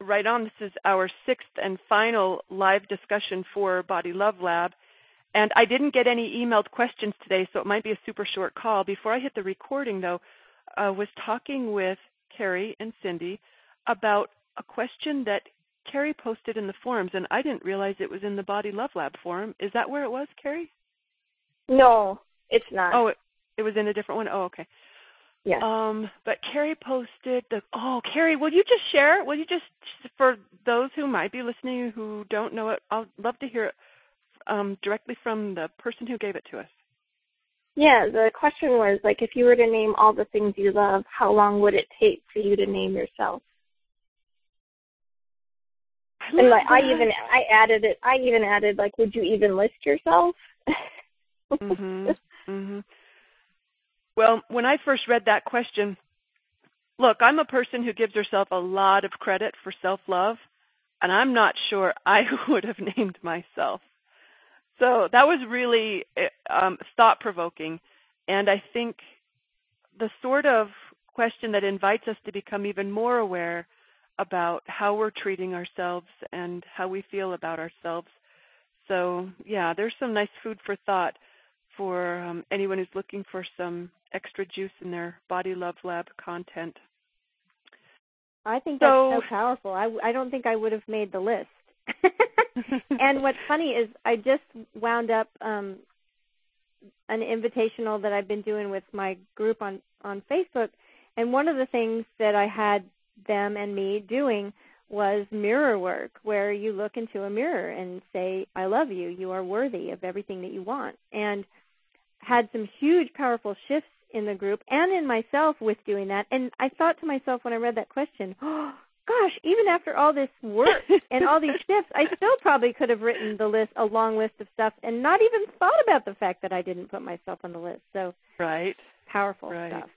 Right on. This is our sixth and final live discussion for Body Love Lab. And I didn't get any emailed questions today, so it might be a super short call. Before I hit the recording, though, I was talking with Carrie and Cindy about a question that Carrie posted in the forums, and I didn't realize it was in the Body Love Lab forum. Is that where it was, Carrie? No, it's not. Oh, it, it was in a different one. Oh, okay. Yeah. Um, but Carrie posted the. Oh, Carrie, will you just share? Will you just for those who might be listening who don't know it? I'd love to hear it um, directly from the person who gave it to us. Yeah, the question was like, if you were to name all the things you love, how long would it take for you to name yourself? and like I even I added it. I even added like, would you even list yourself? mhm. Mhm. Well, when I first read that question, look, I'm a person who gives herself a lot of credit for self-love, and I'm not sure I would have named myself. So that was really eh, um, thought-provoking, and I think the sort of question that invites us to become even more aware about how we're treating ourselves and how we feel about ourselves. So, yeah, there's some nice food for thought for um, anyone who's looking for some extra juice in their Body Love Lab content. I think that's so, so powerful. I, I don't think I would have made the list. and what's funny is I just wound up um, an invitational that I've been doing with my group on on Facebook, and one of the things that I had them and me doing was mirror work where you look into a mirror and say i love you you are worthy of everything that you want and had some huge powerful shifts in the group and in myself with doing that and i thought to myself when i read that question oh gosh even after all this work and all these shifts i still probably could have written the list a long list of stuff and not even thought about the fact that i didn't put myself on the list so right powerful right. stuff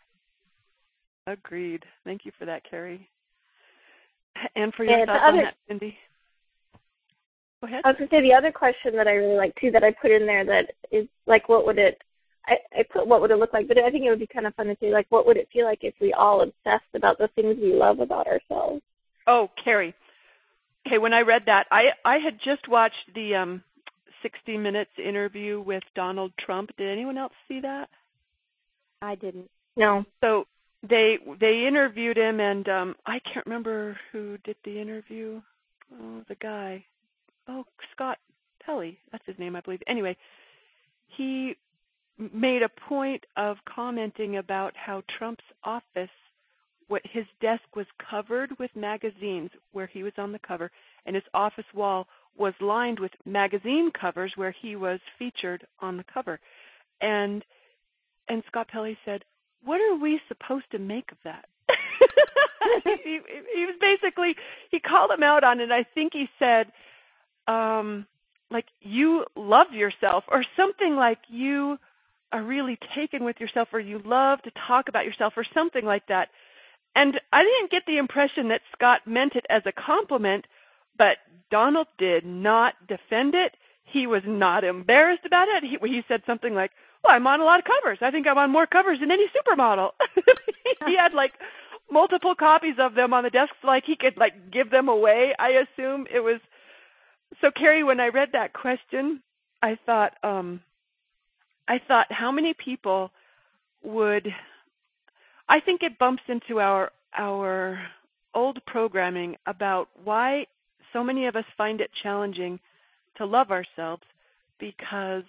agreed thank you for that carrie and for your thoughts other, on that, Cindy. Go ahead. I was going to say the other question that I really like too that I put in there that is like, what would it? I, I put what would it look like, but I think it would be kind of fun to say like, what would it feel like if we all obsessed about the things we love about ourselves? Oh, Carrie. Okay, when I read that, I I had just watched the um 60 Minutes interview with Donald Trump. Did anyone else see that? I didn't. No. So they they interviewed him and um I can't remember who did the interview. Oh, the guy. Oh, Scott Pelley. That's his name, I believe. Anyway, he made a point of commenting about how Trump's office what his desk was covered with magazines where he was on the cover and his office wall was lined with magazine covers where he was featured on the cover. And and Scott Pelley said, what are we supposed to make of that? he, he was basically he called him out on it. And I think he said, um, like you love yourself or something like you are really taken with yourself or you love to talk about yourself or something like that. And I didn't get the impression that Scott meant it as a compliment, but Donald did not defend it. He was not embarrassed about it. He, he said something like, well, I'm on a lot of covers. I think I'm on more covers than any supermodel. he had like multiple copies of them on the desk, like he could like give them away. I assume it was. So Carrie, when I read that question, I thought, um, I thought, how many people would? I think it bumps into our our old programming about why so many of us find it challenging to love ourselves because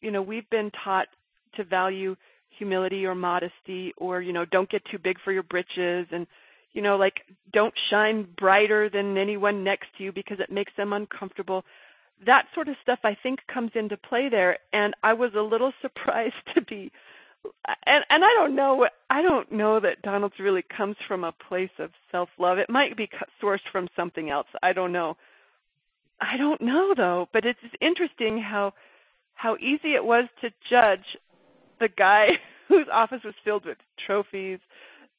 you know, we've been taught to value humility or modesty or, you know, don't get too big for your britches and, you know, like don't shine brighter than anyone next to you because it makes them uncomfortable. That sort of stuff I think comes into play there and I was a little surprised to be and and I don't know I don't know that Donald's really comes from a place of self love. It might be sourced from something else. I don't know. I don't know though, but it's interesting how how easy it was to judge the guy whose office was filled with trophies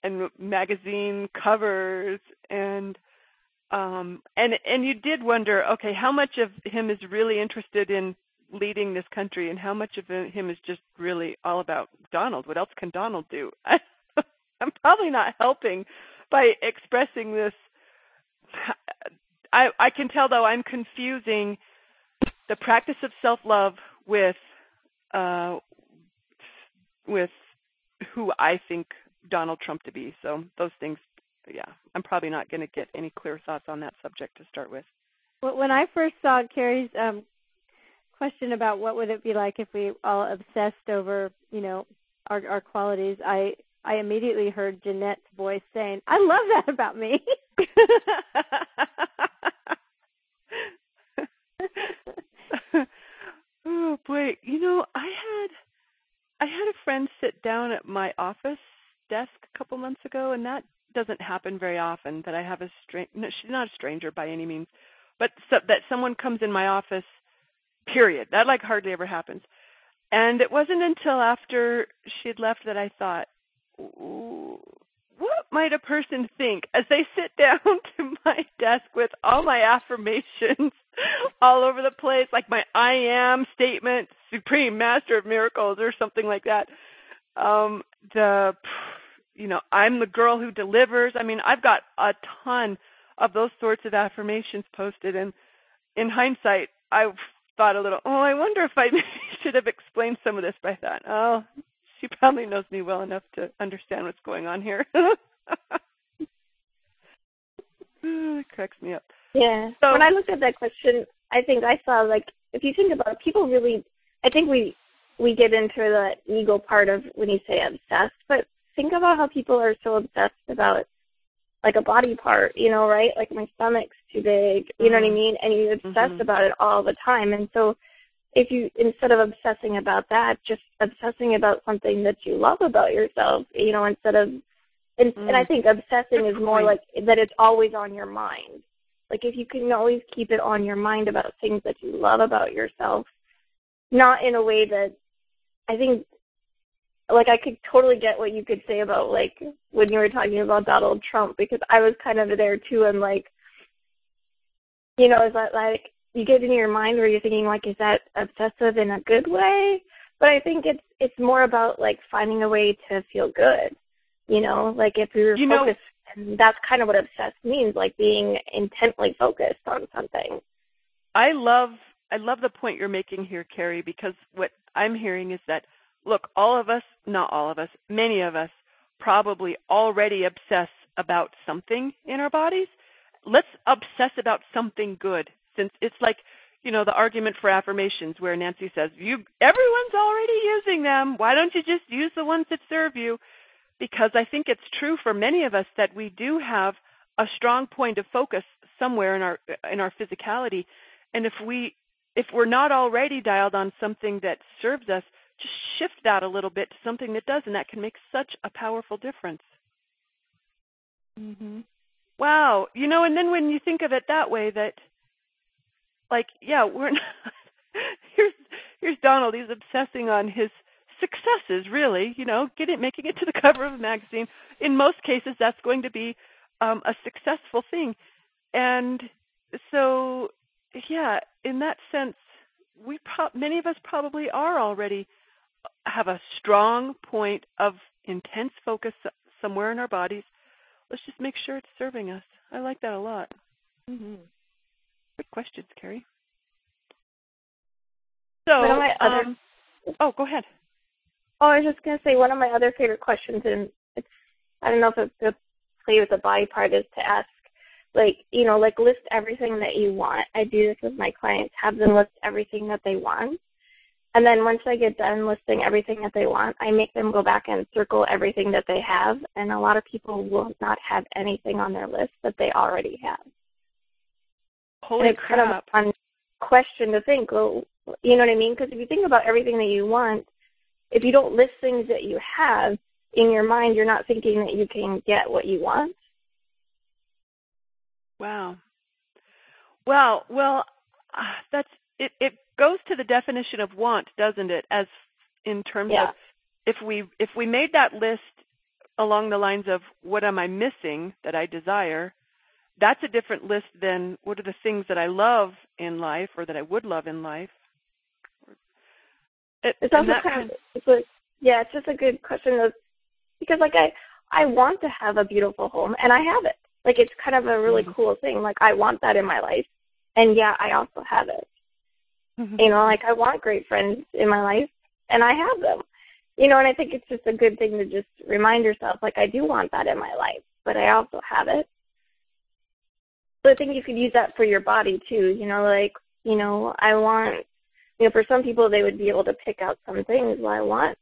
and magazine covers and um and and you did wonder okay how much of him is really interested in leading this country and how much of him is just really all about Donald. What else can Donald do? I'm probably not helping by expressing this. I, I can tell though I'm confusing the practice of self-love with uh, with who I think Donald Trump to be. So those things, yeah, I'm probably not going to get any clear thoughts on that subject to start with. When I first saw Carrie's um, question about what would it be like if we all obsessed over, you know, our our qualities, I I immediately heard Jeanette's voice saying, "I love that about me." oh boy, you know, I had I had a friend sit down at my office desk a couple months ago, and that doesn't happen very often. That I have a strange, no, she's not a stranger by any means, but so, that someone comes in my office period. That like hardly ever happens. And it wasn't until after she'd left that I thought, what might a person think as they sit down to my desk with all my affirmations all over the place, like my I am statement, supreme master of miracles, or something like that. Um, the, you know, I'm the girl who delivers. I mean, I've got a ton of those sorts of affirmations posted, and in hindsight, I thought a little, oh, I wonder if I should have explained some of this, but I thought, oh, she probably knows me well enough to understand what's going on here. it cracks me up. Yeah. So when I looked at that question, I think I saw like if you think about it, people really I think we we get into the ego part of when you say obsessed, but think about how people are so obsessed about like a body part, you know, right? Like my stomach's too big, you mm-hmm. know what I mm-hmm. mean? And you obsess mm-hmm. about it all the time. And so if you instead of obsessing about that, just obsessing about something that you love about yourself, you know, instead of and, mm. and I mm. think obsessing is more like that it's always on your mind. Like if you can always keep it on your mind about things that you love about yourself, not in a way that I think like I could totally get what you could say about like when you were talking about Donald Trump because I was kind of there too and like you know, is that like you get in your mind where you're thinking like is that obsessive in a good way? But I think it's it's more about like finding a way to feel good. You know, like if you're you focused know, and that's kind of what obsessed means, like being intently focused on something. I love I love the point you're making here, Carrie, because what I'm hearing is that look, all of us, not all of us, many of us probably already obsess about something in our bodies. Let's obsess about something good since it's like, you know, the argument for affirmations where Nancy says, "You everyone's already using them. Why don't you just use the ones that serve you?" Because I think it's true for many of us that we do have a strong point of focus somewhere in our in our physicality, and if we if we're not already dialed on something that serves us, shift that a little bit to something that does, and that can make such a powerful difference. Mhm. Wow, you know, and then when you think of it that way, that like, yeah, we're not, here's here's Donald. He's obsessing on his successes, really. You know, getting making it to the cover of a magazine. In most cases, that's going to be um, a successful thing, and so yeah, in that sense, we pro- many of us probably are already have a strong point of intense focus somewhere in our bodies. Let's just make sure it's serving us. I like that a lot. Mm-hmm. Good questions, Carrie. So, one other, um, oh, go ahead. Oh, I was just gonna say one of my other favorite questions, and it's I don't know if it's the play with the body part is to ask, like you know, like list everything that you want. I do this with my clients, have them list everything that they want, and then once I get done listing everything that they want, I make them go back and circle everything that they have. And a lot of people will not have anything on their list that they already have. Holy it's crap. kind of fun question to think. Well, you know what I mean? Because if you think about everything that you want, if you don't list things that you have in your mind, you're not thinking that you can get what you want. Wow. Well, well, uh, that's it. It goes to the definition of want, doesn't it? As in terms yeah. of if we if we made that list along the lines of what am I missing that I desire, that's a different list than what are the things that I love in life or that I would love in life. It, it's also kind of, it's a, yeah, it's just a good question of because like I I want to have a beautiful home and I have it. Like it's kind of a really mm-hmm. cool thing. Like I want that in my life, and yeah, I also have it. Mm-hmm. You know, like I want great friends in my life, and I have them. You know, and I think it's just a good thing to just remind yourself, like I do want that in my life, but I also have it. So I think you could use that for your body too. You know, like you know, I want. You know, for some people, they would be able to pick out some things. Well, I want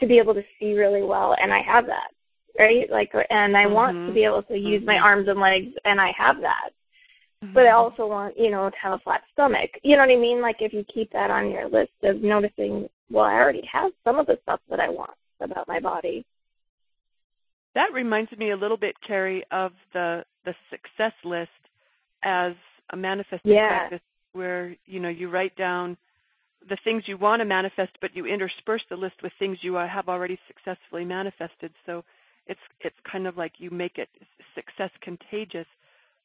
to be able to see really well, and I have that, right? Like, and I mm-hmm. want to be able to use mm-hmm. my arms and legs, and I have that. Mm-hmm. But I also want, you know, to have a flat stomach. You know what I mean? Like, if you keep that on your list of noticing, well, I already have some of the stuff that I want about my body. That reminds me a little bit, Carrie, of the the success list as a manifesting yeah. practice where you know you write down the things you want to manifest, but you intersperse the list with things you have already successfully manifested. So it's it's kind of like you make it success contagious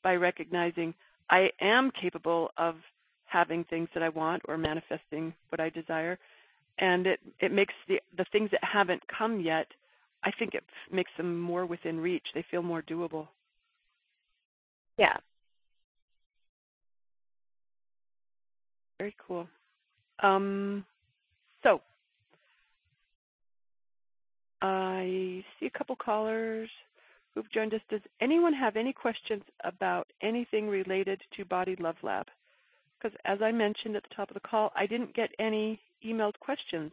by recognizing I am capable of having things that I want or manifesting what I desire, and it it makes the the things that haven't come yet. I think it makes them more within reach. They feel more doable. Yeah, Very cool. Um, so I see a couple callers who've joined us. Does anyone have any questions about anything related to Body Love Lab? Because as I mentioned at the top of the call, I didn't get any emailed questions,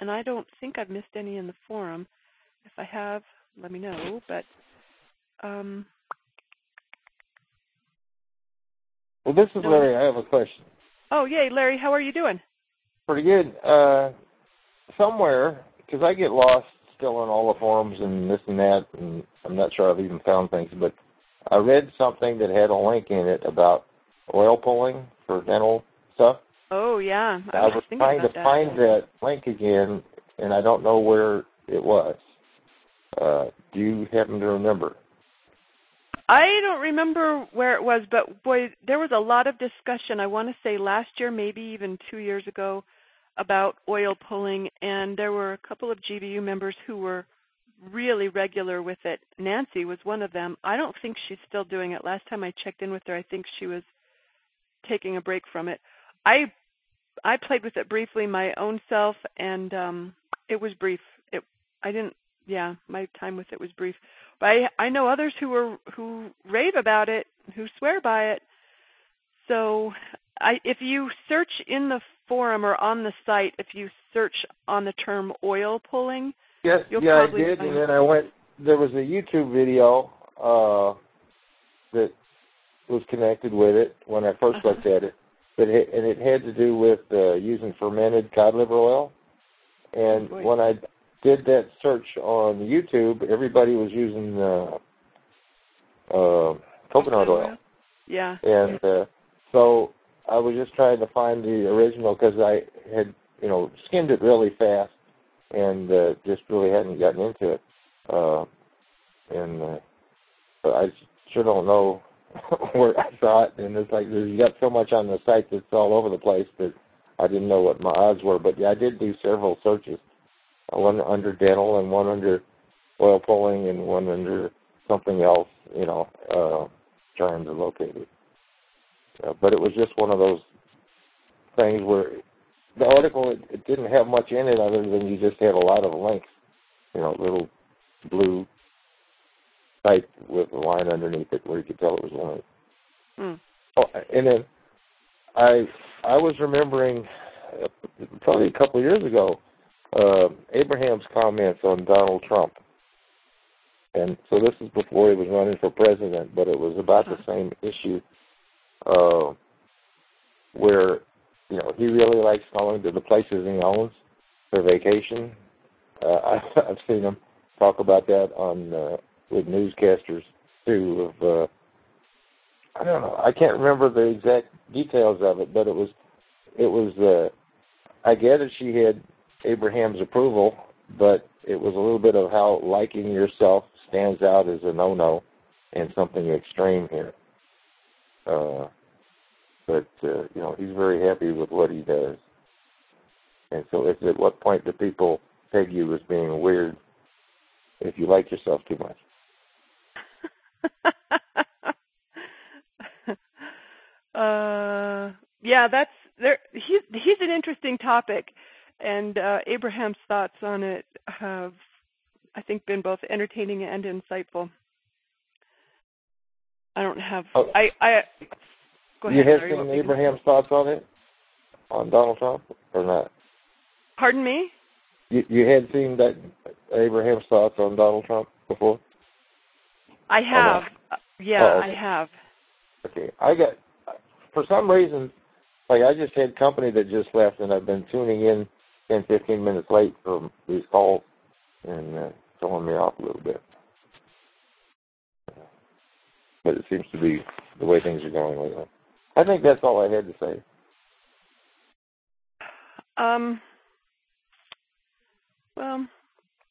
and I don't think I've missed any in the forum. If I have, let me know. But um, well, this is Larry. I have a question. Oh, yay, Larry, how are you doing? Pretty good. Uh, somewhere, because I get lost still on all the forums and this and that, and I'm not sure I've even found things, but I read something that had a link in it about oil pulling for dental stuff. Oh yeah, I, I was trying to that. find that link again, and I don't know where it was. Uh, do you happen to remember? I don't remember where it was, but boy, there was a lot of discussion. I want to say last year, maybe even two years ago, about oil pulling, and there were a couple of GBU members who were really regular with it. Nancy was one of them. I don't think she's still doing it. Last time I checked in with her, I think she was taking a break from it. I I played with it briefly my own self, and um it was brief. It I didn't. Yeah, my time with it was brief. But I, I know others who are who rave about it, who swear by it. So, I, if you search in the forum or on the site, if you search on the term oil pulling, yes, yeah, I did, and then I went. There was a YouTube video uh, that was connected with it when I 1st uh-huh. looked at it, but it, and it had to do with uh, using fermented cod liver oil. And oh, when I did that search on YouTube, everybody was using uh, uh, coconut oil. Yeah. And uh, so I was just trying to find the original because I had, you know, skimmed it really fast and uh, just really hadn't gotten into it. Uh, and uh, I sure don't know where I saw it. And it's like you got so much on the site that's all over the place that I didn't know what my odds were. But yeah, I did do several searches one under dental and one under oil pulling and one under something else, you know, uh, trying to locate it. Uh, but it was just one of those things where the article it, it didn't have much in it other than you just had a lot of links, you know, little blue type with a line underneath it where you could tell it was a link. Hmm. Oh, and then I I was remembering uh, probably a couple of years ago uh, Abraham's comments on Donald Trump. And so this is before he was running for president, but it was about the same issue uh, where, you know, he really likes going to the places he owns. for vacation. Uh, I, I've seen them talk about that on uh, with newscasters too. Of uh, I don't know. I can't remember the exact details of it, but it was it was. Uh, I it. She had Abraham's approval, but it was a little bit of how liking yourself stands out as a no-no and something extreme here. Uh, but uh, you know, he's very happy with what he does. And so, it's at what point do people peg you as being weird if you like yourself too much? uh, yeah, that's there. He's he's an interesting topic, and uh, Abraham's thoughts on it have, I think, been both entertaining and insightful. I don't have. Oh, I I. Go ahead. You have seen Abraham's thoughts on it, on Donald Trump, or not? Pardon me. You you had seen that Abraham's thoughts on Donald Trump before? I have. Uh, yeah, oh, okay. I have. Okay, I got. For some reason, like I just had company that just left, and I've been tuning in 10, 15 minutes late from these calls, and uh, throwing me off a little bit. But it seems to be the way things are going lately. I think that's all I had to say. Um. Well,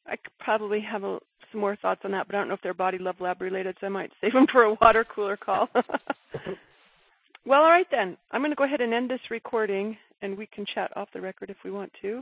I could probably have a, some more thoughts on that, but I don't know if they're body love lab related, so I might save them for a water cooler call. well, all right then. I'm going to go ahead and end this recording, and we can chat off the record if we want to.